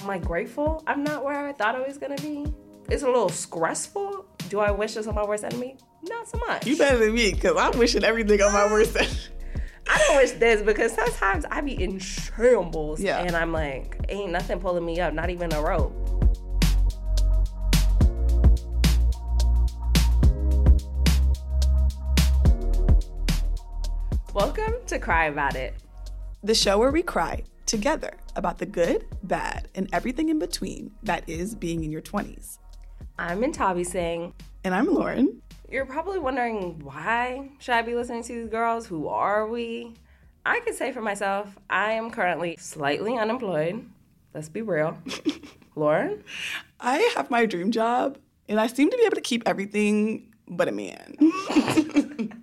I'm like grateful. I'm not where I thought I was gonna be. It's a little stressful. Do I wish this on my worst enemy? Not so much. You better than me, cause I'm wishing everything on my um, worst enemy. I don't wish this because sometimes I be in shambles Yeah. and I'm like, ain't nothing pulling me up, not even a rope. Welcome to Cry About It. The show where we cry together about the good, bad, and everything in between that is being in your 20s. I'm Mintabi Singh. And I'm Lauren. You're probably wondering why should I be listening to these girls? Who are we? I could say for myself, I am currently slightly unemployed. Let's be real. Lauren? I have my dream job, and I seem to be able to keep everything but a man.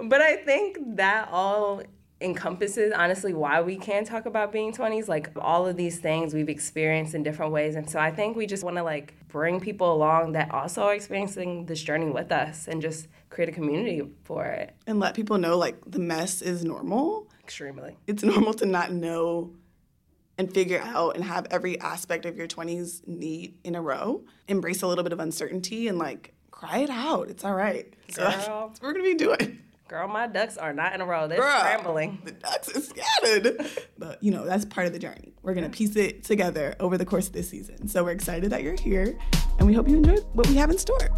But I think that all encompasses honestly why we can talk about being 20s like all of these things we've experienced in different ways and so i think we just want to like bring people along that also are experiencing this journey with us and just create a community for it and let people know like the mess is normal. extremely It's normal to not know and figure out and have every aspect of your 20s neat in a row. Embrace a little bit of uncertainty and like cry it out. It's all right. So Girl. what we're gonna be doing. Girl my ducks are not in a row they're Bruh, scrambling The ducks are scattered. but you know, that's part of the journey. We're gonna piece it together over the course of this season. So we're excited that you're here and we hope you enjoy what we have in store.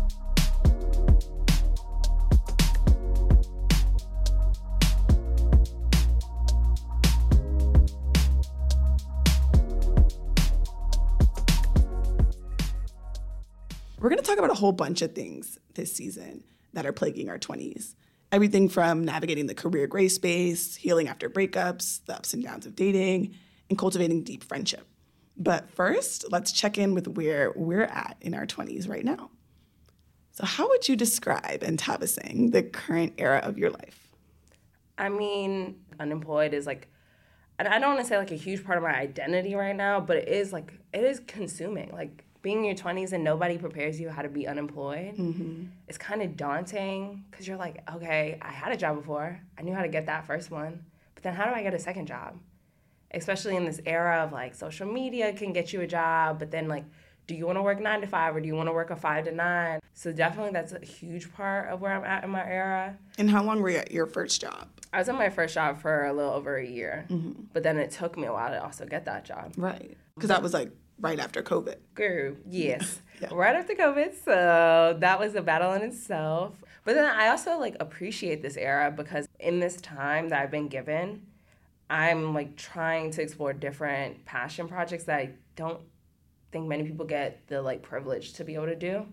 We're going to talk about a whole bunch of things this season that are plaguing our 20s. Everything from navigating the career gray space, healing after breakups, the ups and downs of dating, and cultivating deep friendship. But first, let's check in with where we're at in our 20s right now. So, how would you describe, and Taba saying, the current era of your life? I mean, unemployed is like, and I don't want to say like a huge part of my identity right now, but it is like, it is consuming. Like being in your 20s and nobody prepares you how to be unemployed, mm-hmm. it's kind of daunting because you're like, okay, I had a job before. I knew how to get that first one, but then how do I get a second job? Especially in this era of like social media can get you a job, but then like, do you want to work nine to five or do you want to work a five to nine? So definitely that's a huge part of where I'm at in my era. And how long were you at your first job? I was at my first job for a little over a year, mm-hmm. but then it took me a while to also get that job. Right. Because that was like right after COVID. Girl, yes, Yeah. right after COVID, so that was a battle in itself. But then I also like appreciate this era because in this time that I've been given, I'm like trying to explore different passion projects that I don't think many people get the like privilege to be able to do.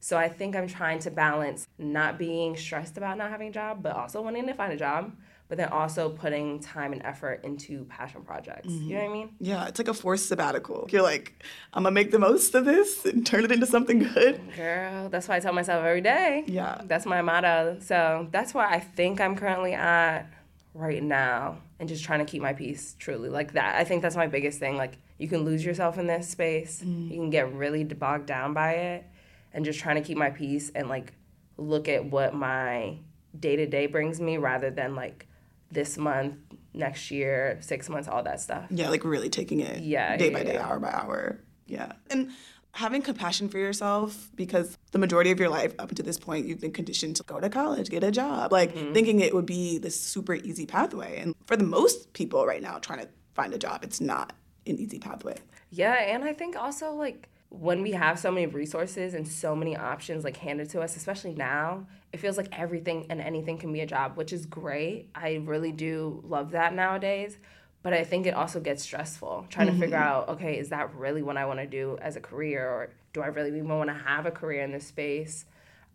So I think I'm trying to balance not being stressed about not having a job, but also wanting to find a job, but then also putting time and effort into passion projects. You know what I mean? Yeah, it's like a forced sabbatical. You're like, I'm gonna make the most of this and turn it into something good. Girl, that's why I tell myself every day. Yeah. That's my motto. So that's where I think I'm currently at right now and just trying to keep my peace truly. Like that. I think that's my biggest thing. Like you can lose yourself in this space. Mm-hmm. You can get really bogged down by it and just trying to keep my peace and like look at what my day to day brings me rather than like this month, next year, six months, all that stuff. Yeah, like really taking it Yeah, day yeah, by day, yeah. hour by hour. Yeah. And having compassion for yourself because the majority of your life up until this point you've been conditioned to go to college, get a job, like Mm-hmm. thinking it would be this super easy pathway. And for the most people right now trying to find a job, it's not an easy pathway. Yeah, and I think also like when we have so many resources and so many options like handed to us, especially now, it feels like everything and anything can be a job, which is great. I really do love that nowadays. But I think it also gets stressful trying to figure out, okay, is that really what I want to do as a career, or do I really even want to have a career in this space?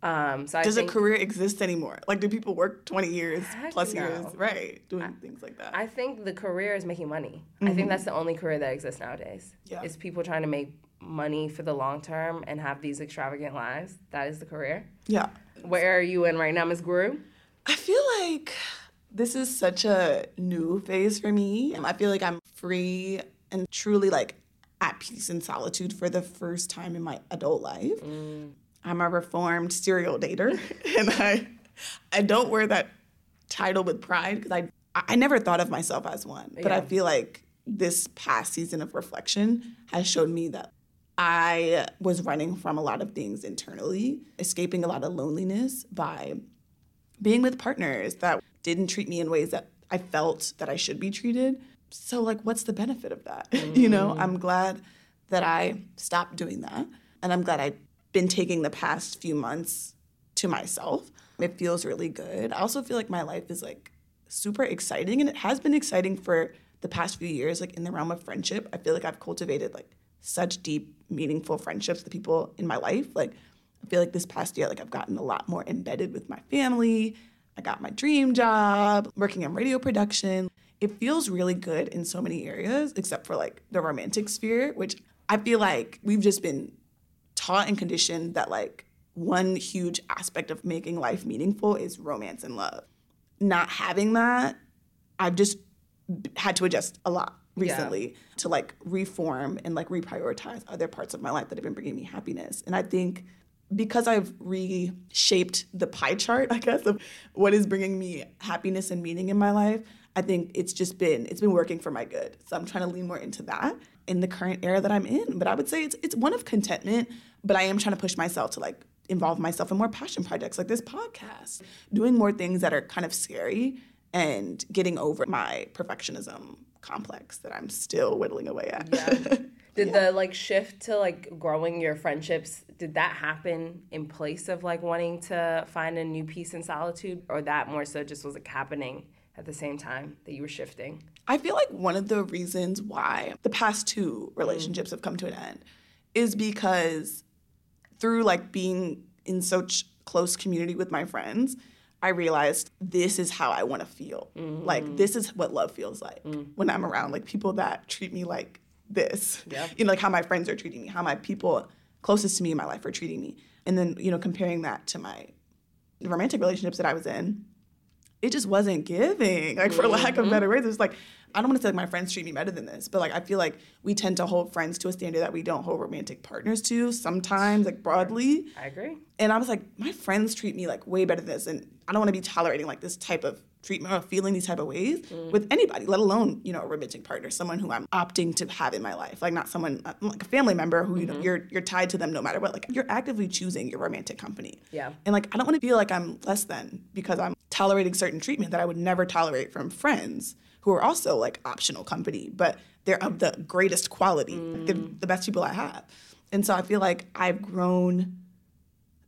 Um, so I Does think a career exist anymore? Like, do people work 20 years plus no. years? Right. Doing things like that. I think the career is making money. I think that's the only career that exists nowadays. Yeah. Is people trying to make money for the long term and have these extravagant lives. That is the career. yeah. Where are you in right now, Ms. Guru? I feel like this is such a new phase for me. I feel like I'm free and truly like at peace and solitude for the first time in my adult life. Mm. I'm a reformed serial dater, and I I don't wear that title with pride because I I never thought of myself as one, but I feel like this past season of reflection has shown me that I was running from a lot of things internally, escaping a lot of loneliness by being with partners that didn't treat me in ways that I felt that I should be treated. So, like, what's the benefit of that? Mm. you know, I'm glad that I stopped doing that. And I'm glad I've been taking the past few months to myself. It feels really good. I also feel like my life is like super exciting and it has been exciting for the past few years like in the realm of friendship. I feel like I've cultivated like such deep meaningful friendships with people in my life. Like I feel like this past year like I've gotten a lot more embedded with my family. I got my dream job, working in radio production. It feels really good in so many areas except for like the romantic sphere, which I feel like we've just been taught and conditioned that like one huge aspect of making life meaningful is romance and love. Not having that, I've just had to adjust a lot recently yeah. to like reform and like reprioritize other parts of my life that have been bringing me happiness. And I think because I've reshaped the pie chart, I guess, of what is bringing me happiness and meaning in my life, I think it's just been it's been working for my good. So I'm trying to lean more into that in the current era that I'm in. But I would say it's it's one of contentment, but I am trying to push myself to like involve myself in more passion projects like this podcast, doing more things that are kind of scary and getting over my perfectionism complex that I'm still whittling away at. Yeah. Did yeah. the like shift to like growing your friendships, did that happen in place of like wanting to find a new peace and solitude or that more so just was like happening at the same time that you were shifting? I feel like one of the reasons why the past two relationships mm. have come to an end is because through like being in such close community with my friends, I realized this is how I want to feel. Mm-hmm. Like this is what love feels like mm. when I'm around like people that treat me like this. Yeah. You know, like how my friends are treating me, how my people closest to me in my life are treating me. And then, you know, comparing that to my romantic relationships that I was in, it just wasn't giving. Like for mm-hmm. lack of mm-hmm. better words, it was like I don't want to say like my friends treat me better than this, but like I feel like we tend to hold friends to a standard that we don't hold romantic partners to sometimes, like broadly. I agree. And I was like, my friends treat me like way better than this, and I don't want to be tolerating like this type of treatment or feeling these type of ways mm. with anybody, let alone you know a romantic partner, someone who I'm opting to have in my life, like not someone uh, like a family member who mm-hmm. you know mm-hmm. you're you're tied to them no matter what. Like you're actively choosing your romantic company. Yeah. And like I don't want to feel like I'm less than because I'm tolerating certain treatment that I would never tolerate from friends who are also like optional company, but they're of the greatest quality, mm. the best people I have. And so I feel like I've grown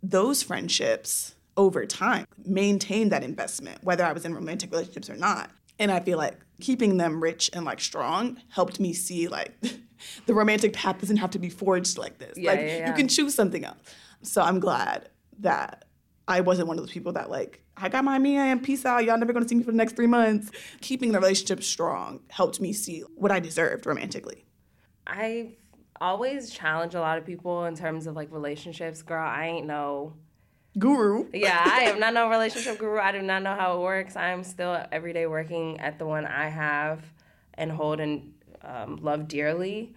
those friendships over time, maintain that investment, whether I was in romantic relationships or not. And I feel like keeping them rich and like strong helped me see like the romantic path doesn't have to be forged like this. Yeah, like yeah, yeah. you can choose something else. So I'm glad that I wasn't one of those people that like I got my man, peace out. Y'all never gonna see me for the next three months. Keeping the relationship strong helped me see what I deserved romantically. I always challenge a lot of people in terms of like relationships. Girl, I ain't no guru. yeah, I am not no relationship guru. I do not know how it works. I am still every day working at the one I have and hold and um, love dearly.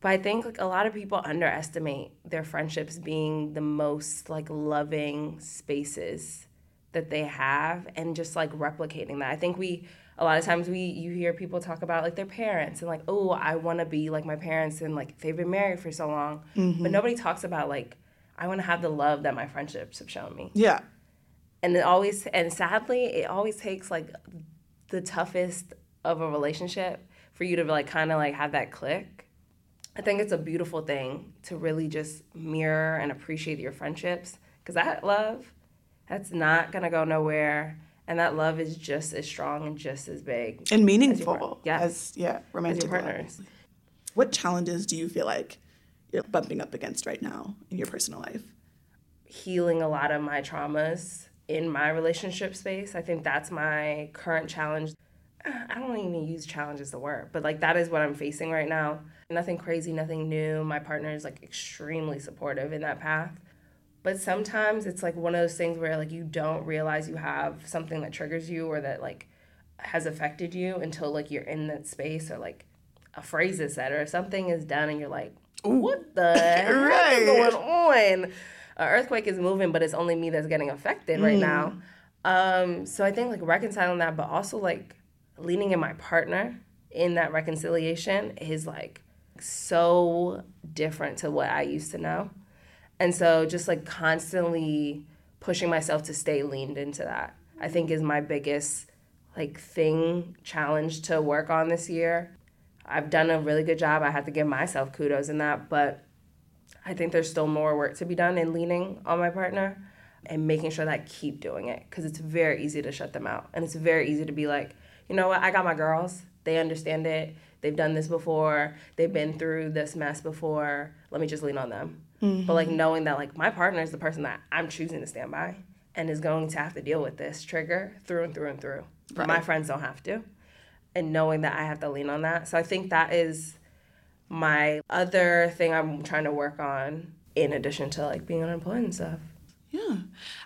But I think like a lot of people underestimate their friendships being the most like loving spaces that they have and just like replicating that. I think we a lot of times we you hear people talk about like their parents and like oh I want to be like my parents and like they've been married for so long, mm-hmm. but nobody talks about like I want to have the love that my friendships have shown me. Yeah. And it always and sadly it always takes like the toughest of a relationship for you to like kind of like have that click. I think it's a beautiful thing to really just mirror and appreciate your friendships because that love that's not gonna go nowhere and that love is just as strong and just as big and meaningful yes. as yeah romantic partners love. what challenges do you feel like you're bumping up against right now in your personal life? Healing a lot of my traumas in my relationship space. I think that's my current challenge. I don't even use challenge as the word but like that is what i'm facing right now. Nothing crazy nothing new. My partner is like extremely supportive in that path. But sometimes it's like one of those things where like you don't realize you have something that triggers you or that like has affected you until like you're in that space or like a phrase is said or something is done and you're like what the heck right. is going on an earthquake is moving but it's only me that's getting affected right mm. now um, so i think like reconciling that but also like leaning in my partner in that reconciliation is like so different to what I used to know. And so just like constantly pushing myself to stay leaned into that, I think is my biggest like thing challenge to work on this year. I've done a really good job. I have to give myself kudos in that, but I think there's still more work to be done in leaning on my partner and making sure that I keep doing it because it's very easy to shut them out. And it's very easy to be like, you know what, I got my girls. They understand it. They've done this before. They've been through this mess before. Let me just lean on them. Mm-hmm. But like knowing that like my partner is the person that I'm choosing to stand by and is going to have to deal with this trigger through and through and through. Right. My friends don't have to. And knowing that I have to lean on that. So I think that is my other thing I'm trying to work on in addition to like being unemployed and stuff. Yeah.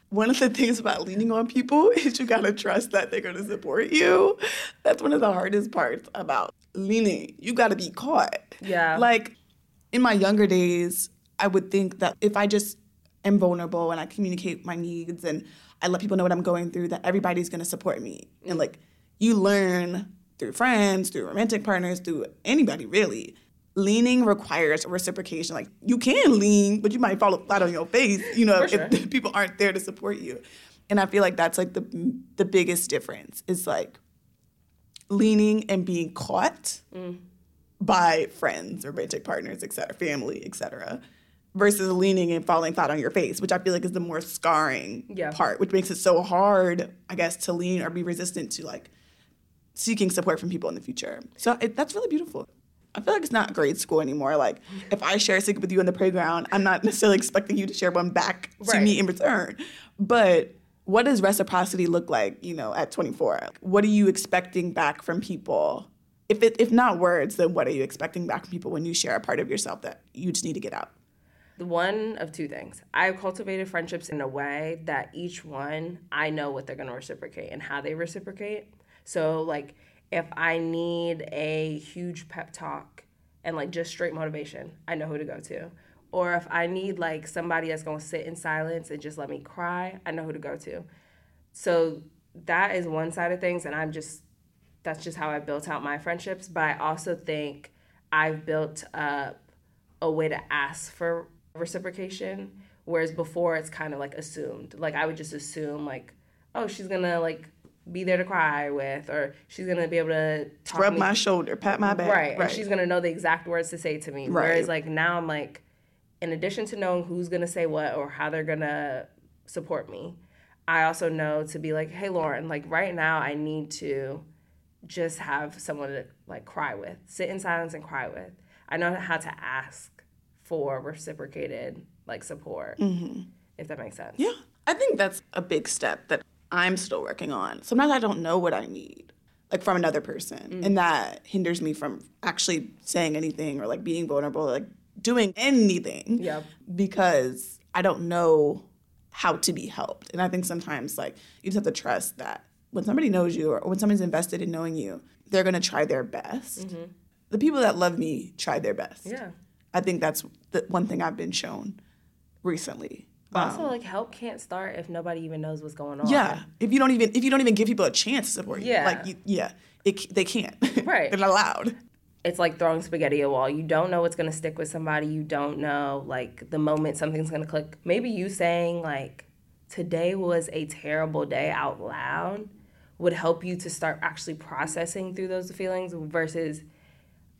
One of the things about leaning on people is you gotta trust that they're gonna support you. That's one of the hardest parts about leaning. You gotta be caught. Yeah. Like in my younger days, I would think that if I just am vulnerable and I communicate my needs and I let people know what I'm going through, that everybody's gonna support me. And mm. like you learn through friends, through romantic partners, through anybody really, leaning requires reciprocation. Like you can lean, but you might fall flat on your face, you know, sure. if people aren't there to support you. And I feel like that's like the the biggest difference is like leaning and being caught mm. by friends, romantic partners, et cetera, family, et cetera, versus leaning and falling flat on your face, which I feel like is the more scarring yeah. part, which makes it so hard, I guess, to lean or be resistant to like seeking support from people in the future. So it, that's really beautiful. I feel like it's not grade school anymore. Like, if I share a secret with you in the playground, I'm not necessarily expecting you to share one back to right. me in return. But what does reciprocity look like, you know, at 24? What are you expecting back from people? If, it, if not words, then what are you expecting back from people when you share a part of yourself that you just need to get out? One of two things. I've cultivated friendships in a way that each one, I know what they're going to reciprocate and how they reciprocate. So, like, if I need a huge pep talk and like just straight motivation, I know who to go to. Or if I need like somebody that's gonna sit in silence and just let me cry, I know who to go to. So that is one side of things, and I'm just that's just how I built out my friendships. But I also think I've built up a way to ask for reciprocation, whereas before it's kind of like assumed. Like I would just assume like, oh, she's gonna like be there to cry with, or she's gonna be able to rub my shoulder, pat my back, right. right? And she's gonna know the exact words to say to me. Right. Whereas like now I'm like, in addition to knowing who's gonna say what or how they're gonna support me, I also know to be like, hey Lauren, like right now I need to just have someone to like cry with, sit in silence and cry with. I know how to ask for reciprocated like support, mm-hmm. if that makes sense. Yeah, I think that's a big step that I'm still working on. Sometimes I don't know what I need, like from another person, mm. and that hinders me from actually saying anything or like being vulnerable, or, like doing anything. Yeah. Because I don't know how to be helped, and I think sometimes like you just have to trust that when somebody knows you or when somebody's invested in knowing you, they're gonna try their best. Mm-hmm. The people that love me tried their best. Yeah. I think that's the one thing I've been shown recently also, um, like help can't start if nobody even knows what's going on. Yeah, if you don't even if you don't even give people a chance to support you, yeah, like you, yeah, it, they can't. Right, they're not allowed. It's like throwing spaghetti at a wall. You don't know what's gonna stick with somebody. You don't know like the moment something's gonna click. Maybe you saying like today was a terrible day out loud would help you to start actually processing through those feelings versus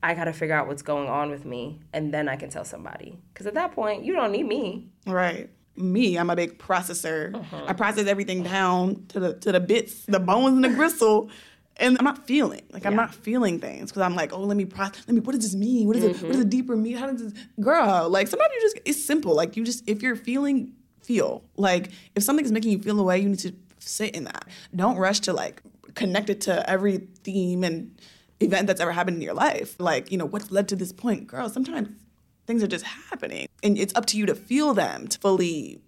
I got to figure out what's going on with me and then I can tell somebody. Because at that point, you don't need me. Right me. I'm a big processor. Uh-huh. I process everything down to the to the bits, the bones and the gristle. And I'm not feeling like yeah. I'm not feeling things because I'm like, oh, let me process. Let me. What does this mean? What is mm-hmm. it? What is a deeper meaning? How does this, girl? Like sometimes you just it's simple. Like you just if you're feeling, feel. Like if something's making you feel a way, you need to sit in that. Don't rush to like connect it to every theme and event that's ever happened in your life. Like you know what's led to this point, girl. Sometimes things are just happening. And it's up to you to feel them, to fully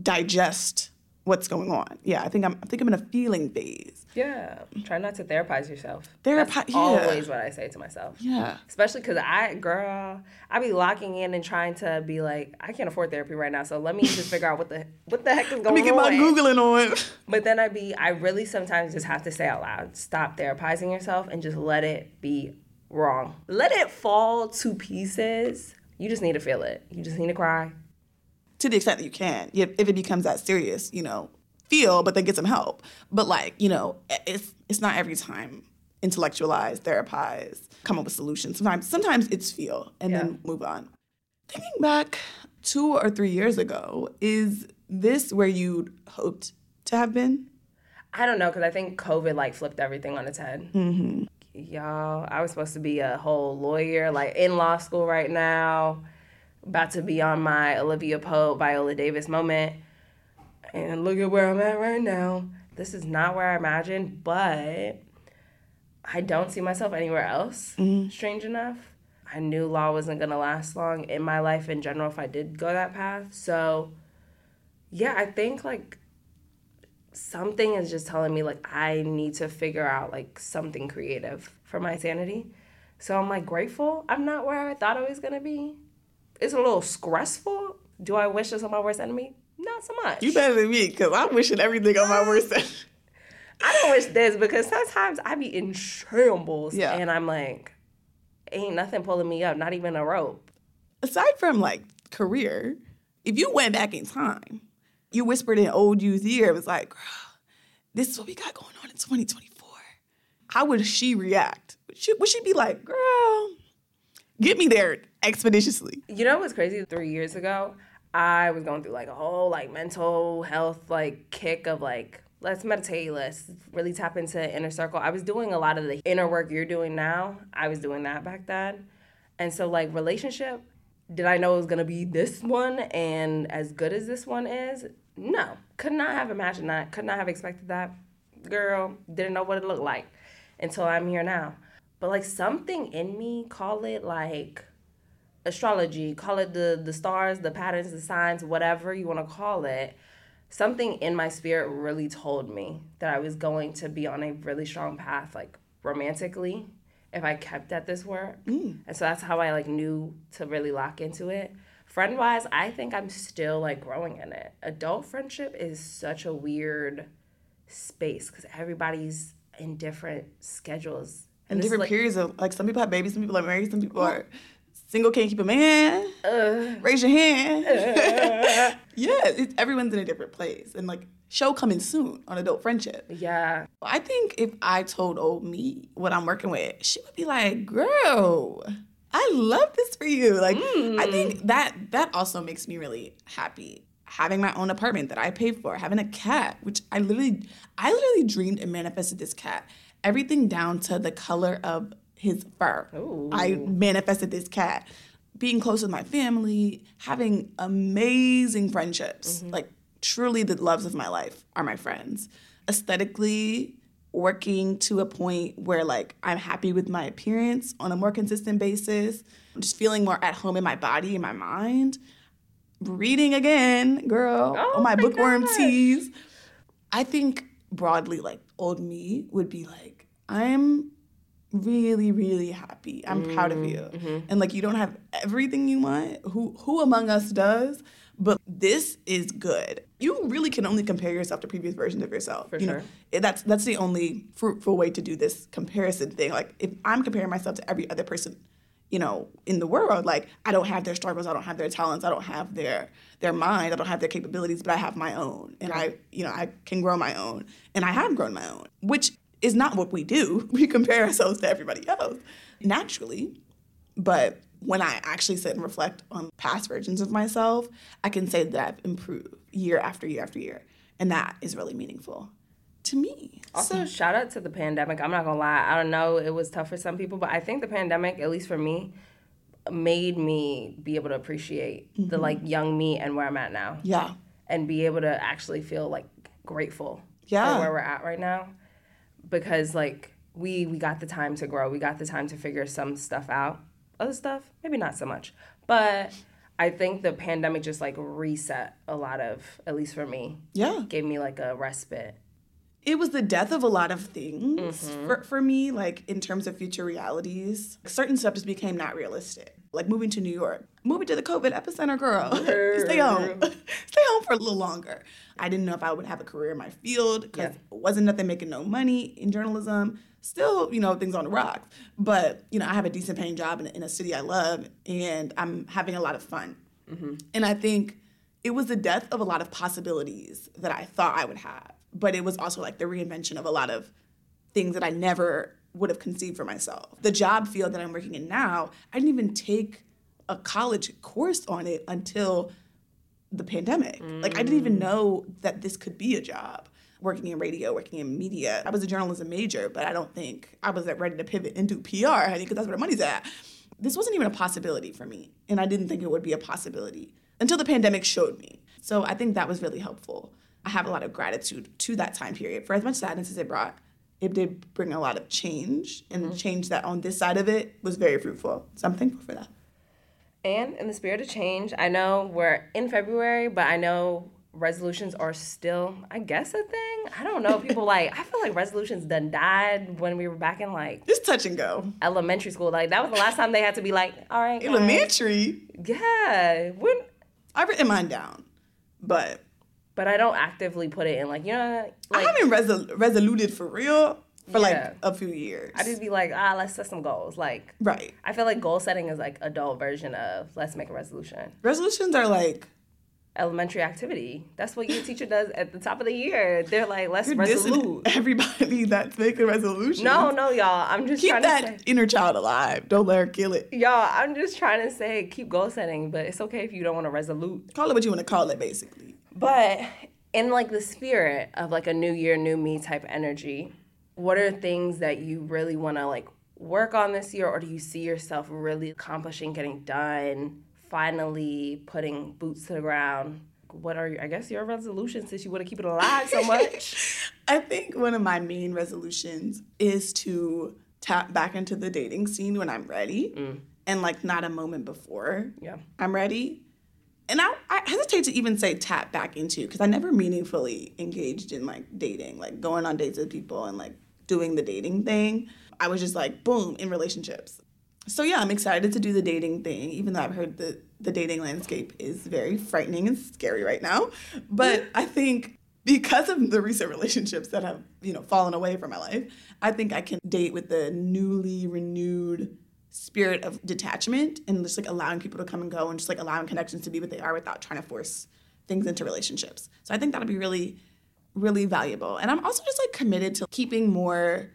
digest what's going on. Yeah, I think I'm I think I'm in a feeling phase. Yeah. Try not to therapize yourself. Therapi- That's yeah. always what I say to myself. Yeah. Especially because I, girl, I be locking in and trying to be like, I can't afford therapy right now, so let me just figure out what the what the heck is going on. Let me get on. my googling on. But then I be, I really sometimes just have to say out loud, stop therapizing yourself and just let it be wrong. Let it fall to pieces. You just need to feel it. You just need to cry. to the extent that you can. If if it becomes that serious, you know, feel, but then get some help. But like, you know, it's it's not every time intellectualize, therapize, come up with solutions. Sometimes sometimes it's feel and Yeah. then move on. Thinking back two or three years ago, is this where you hoped to have been? I don't know because I think COVID like flipped everything on its head. Mm-hmm. Y'all, I was supposed to be a whole lawyer, like in law school right now, about to be on my Olivia Pope, Viola Davis moment. And look at where I'm at right now. This is not where I imagined, but I don't see myself anywhere else, mm-hmm. strange enough. I knew law wasn't gonna last long in my life in general if I did go that path. So, yeah, I think like something is just telling me like I need to figure out like something creative for my sanity. So I'm like grateful. I'm not where I thought I was gonna be. It's a little stressful. Do I wish this on my worst enemy? Not so much. You better than me, because I'm wishing everything on my worst end. I don't wish this because sometimes I be in shambles Yeah. and I'm like, ain't nothing pulling me up, not even a rope. Aside from like career, if you went back in time, you whispered in old youth ear, it was like, girl, this is what we got going on in 2024. How would she react? Would she, would she be like, girl, get me there expeditiously? You know what's crazy? Three years ago, I was going through like a whole like mental health like kick of like let's meditate, let's really tap into inner circle. I was doing a lot of the inner work you're doing now. I was doing that back then, and so like relationship. Did I know it was gonna be this one and as good as this one is? No, could not have imagined that. Could not have expected that. Girl, didn't know what it looked like until I'm here now. But like something in me, call it like astrology, call it the the stars, the patterns, the signs, whatever you want to call it. Something in my spirit really told me that I was going to be on a really strong path, like romantically, if I kept at this work. Mm. And so that's how I like knew to really lock into it. Friend wise, I think I'm still like growing in it. Adult friendship is such a weird space because everybody's in different schedules. And is, different like- periods of like some people have babies, some people are married, some people are single, can't keep a man. Raise your hand. yeah, it's, everyone's in a different place. And like, show coming soon on adult friendship. Yeah. I think if I told old me what I'm working with, she would be like, "Girl, I love this for you." Like, I mm. think that that also makes me really happy. Having my own apartment that I paid for, having a cat, which I literally, I literally dreamed and manifested this cat. Everything down to the color of his fur. Ooh. I manifested this cat. Being close with my family, having amazing friendships, mm-hmm. like truly the loves of my life are my friends. Aesthetically, working to a point where like I'm happy with my appearance on a more consistent basis, I'm just feeling more at home in my body and my mind. Reading again, girl, Oh on my my bookworm gosh. teas. I think broadly, like old me would be like, I'm really, really happy. I'm proud of you. Mm-hmm. And like you don't have everything you want. Who who among us does? But this is good. You really can only compare yourself to previous versions of yourself. For you sure. Know, that's that's the only fruitful way to do this comparison thing. Like if I'm comparing myself to every other person, you know, in the world, like I don't have their struggles, I don't have their talents, I don't have their their mind, I don't have their capabilities, but I have my own. And I, you know, I can grow my own. And I have grown my own, which is not what we do. We compare ourselves to everybody else naturally. But when I actually sit and reflect on past versions of myself, I can say that I've improved year after year after year. And that is really meaningful to me. Also, shout out to the pandemic. I'm not gonna lie. I don't know. It was tough for some people, but I think the pandemic, at least for me, made me be able to appreciate the mm-hmm. like young me and where I'm at now, Yeah. and be able to actually feel like grateful Yeah. for where we're at right now, because like we we got the time to grow. We got the time to figure some stuff out. Other stuff, maybe not so much, but I think the pandemic just like reset a lot of, at least for me, Yeah. gave me like a respite. It was the death of a lot of things Mm-hmm. for, for me, like in terms of future realities. Certain stuff just became not realistic. Like moving to New York, moving to the COVID epicenter, girl. Stay home. Stay home for a little longer. I didn't know if I would have a career in my field because Yeah. wasn't nothing making no money in journalism. Still, you know, things on the rocks. But, you know, I have a decent paying job in, in a city I love and I'm having a lot of fun. Mm-hmm. And I think it was the death of a lot of possibilities that I thought I would have. But it was also like the reinvention of a lot of things that I never would have conceived for myself. The job field that I'm working in now, I didn't even take a college course on it until the pandemic. Like I didn't even mm. know that this could be a job. Working in radio, working in media. I was a journalism major, but I don't think I was ready to pivot into PR, honey, because that's where the money's at. This wasn't even a possibility for me, and I didn't think it would be a possibility until the pandemic showed me. So I think that was really helpful. I have a lot of gratitude to that time period for as much sadness as it brought. It did bring a lot of change, and the change that on this side of it was very fruitful. So I'm thankful for that. And in the spirit of change, I know we're in February, but I know resolutions are still, I guess, a thing. I don't know. People like, I feel like resolutions done died when we were back in like Just touch and go. elementary school. Like that was the last time they had to be like, all right, guys. Elementary, Yeah. When, I've written mine down, but but I don't actively put it in like, you know, I haven't resol- resoluted for real for Yeah. like a few years. I just be like, ah, let's set some goals. Like right. I feel like goal setting is like adult version of let's make a resolution. Resolutions are like Elementary activity. That's what your teacher does at the top of the year. They're like, let's resolute. everybody that's making resolutions. No, no, y'all. I'm just keep trying that to say, inner child alive. Don't let her kill it. y'all. I'm just trying to say, keep goal setting, but it's okay if you don't want to resolute. Call it what you want to call it, basically. But in like the spirit of like a new year, new me type energy, what are things that you really want to like work on this year, or do you see yourself really accomplishing, getting done, finally putting boots to the ground? What are your, I guess your resolutions since you want to keep it alive so much? I think one of my main resolutions is to tap back into the dating scene when I'm ready mm. and like not a moment before yeah. I'm ready. And I, I hesitate to even say tap back into because I never meaningfully engaged in like dating, like going on dates with people and like doing the dating thing. I was just like, boom, in relationships. So yeah, I'm excited to do the dating thing, even though I've heard that the dating landscape is very frightening and scary right now. But I think because of the recent relationships that have, you know, fallen away from my life, I think I can date with the newly renewed spirit of detachment and just like allowing people to come and go and just like allowing connections to be what they are without trying to force things into relationships. So I think that'll be really, really valuable. And I'm also just like committed to keeping more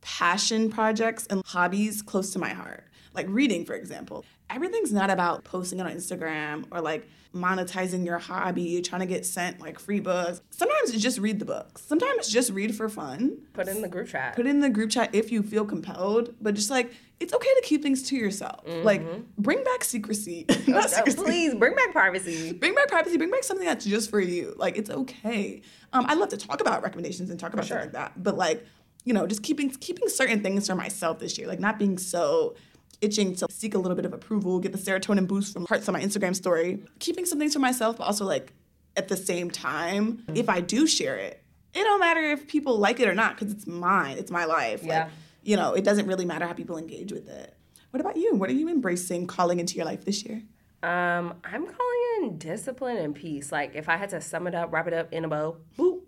passion projects and hobbies close to my heart. Like reading, for example. Everything's not about posting it on Instagram or like monetizing your hobby, trying to get sent like free books. Sometimes it's just read the books. Sometimes just read for fun. Put in the group chat. Put it in the group chat if you feel compelled, but just like it's okay to keep things to yourself. Like bring back secrecy. Not Uh, secrecy. Please bring back privacy. Bring back privacy. Bring back something that's just for you. Like it's okay. Um, I love to talk about recommendations and talk about sure. stuff like that. But like, you know, just keeping keeping certain things for myself this year. Like not being so itching to seek a little bit of approval, get the serotonin boost from hearts on my Instagram story. Keeping some things for myself, but also like at the same time, if I do share it, it don't matter if people like it or not because it's mine. It's my life. Yeah. Like, you know, it doesn't really matter how people engage with it. What about you? What are you embracing, calling into your life this year? Um, I'm calling in discipline and peace. Like if I had to sum it up, wrap it up in a bow, boop,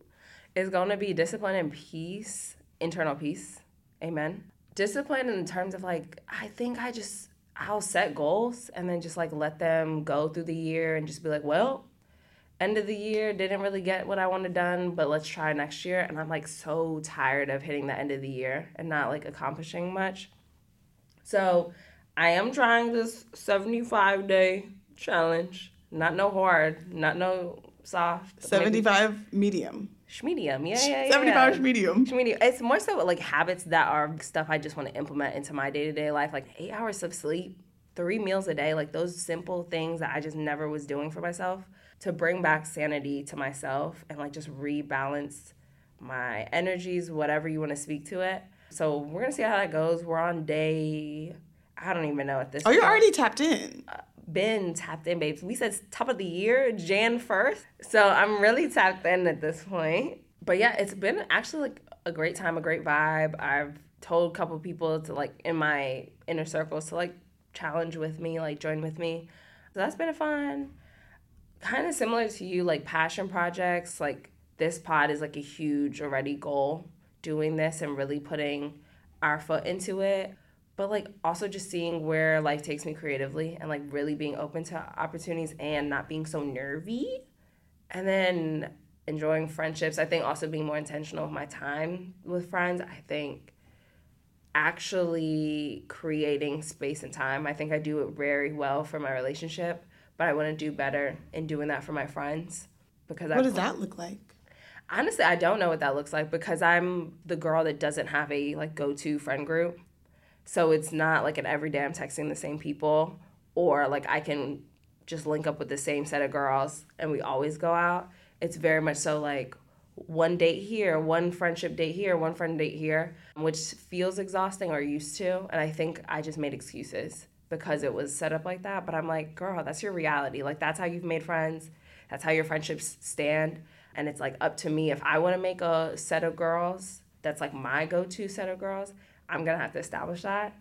it's gonna be discipline and peace, internal peace. Amen. Discipline in terms of like, I think I just I'll set goals and then just like let them go through the year and just be like, well, end of the year didn't really get what I wanted done, but let's try next year. And I'm like so tired of hitting the end of the year and not like accomplishing much. So I am trying this 75 day challenge. Not no hard, not no soft. maybe 75 medium. Medium, yeah, yeah, yeah. 75 medium. Medium. It's more so like habits that are stuff I just want to implement into my day to day life, like eight hours of sleep, three meals a day, like those simple things that I just never was doing for myself to bring back sanity to myself and like just rebalance my energies, whatever you want to speak to it. So we're gonna see how that goes. We're on day, I don't even know at this. Oh, you're already tapped in. Uh, been tapped in, babes. We said top of the year, Jan first. So I'm really tapped in at this point. But yeah, it's been actually like a great time, a great vibe. I've told a couple people to like in my inner circles to like challenge with me, like join with me. So that's been fun. Kind of similar to you, like passion projects. Like this pod is like a huge already goal doing this and really putting our foot into it but like also just seeing where life takes me creatively and like really being open to opportunities and not being so nervy. And then enjoying friendships. I think also being more intentional with my time with friends. I think actually creating space and time. I think i do it very well for my relationship but i want to do better in doing that for my friends because what I does that look like? Honestly i don't know what that looks like because i'm the girl that doesn't have a like go-to friend group so it's not like an everyday i'm texting the same people or like i can just link up with the same set of girls and we always go out. It's very much so like one date here one friendship date here one friend date here which feels exhausting or used to. And i think i just made excuses because it was set up like that. But i'm like girl that's your reality. Like that's how you've made friends. That's how your friendships stand. And it's like up to me if I want to make a set of girls that's like my go-to set of girls, I'm to have to establish that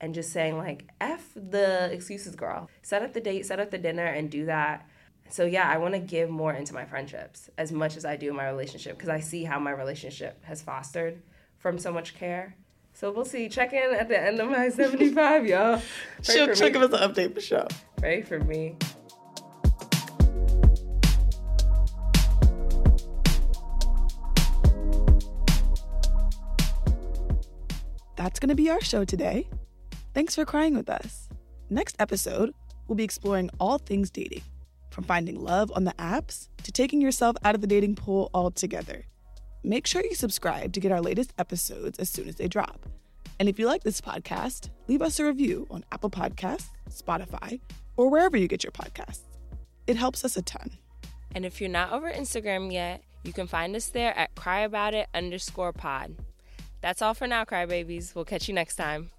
and just saying like F the excuses girl. Set up the date, set up the dinner and do that. So yeah, I want to give more into my friendships as much as I do in my relationship because I see how my relationship has fostered from so much care. So we'll see. Check in at the end of my 75, y'all. She'll check give us an update for sure. Pray for me. That's going to be our show today. Thanks for crying with us. Next episode, we'll be exploring all things dating, from finding love on the apps to taking yourself out of the dating pool altogether. Make sure you subscribe to get our latest episodes as soon as they drop. And if you like this podcast, leave us a review on Apple Podcasts, Spotify, or wherever you get your podcasts. It helps us a ton. And if you're not over Instagram yet, you can find us there at cryaboutit underscore pod. That's all for now, crybabies. We'll catch you next time.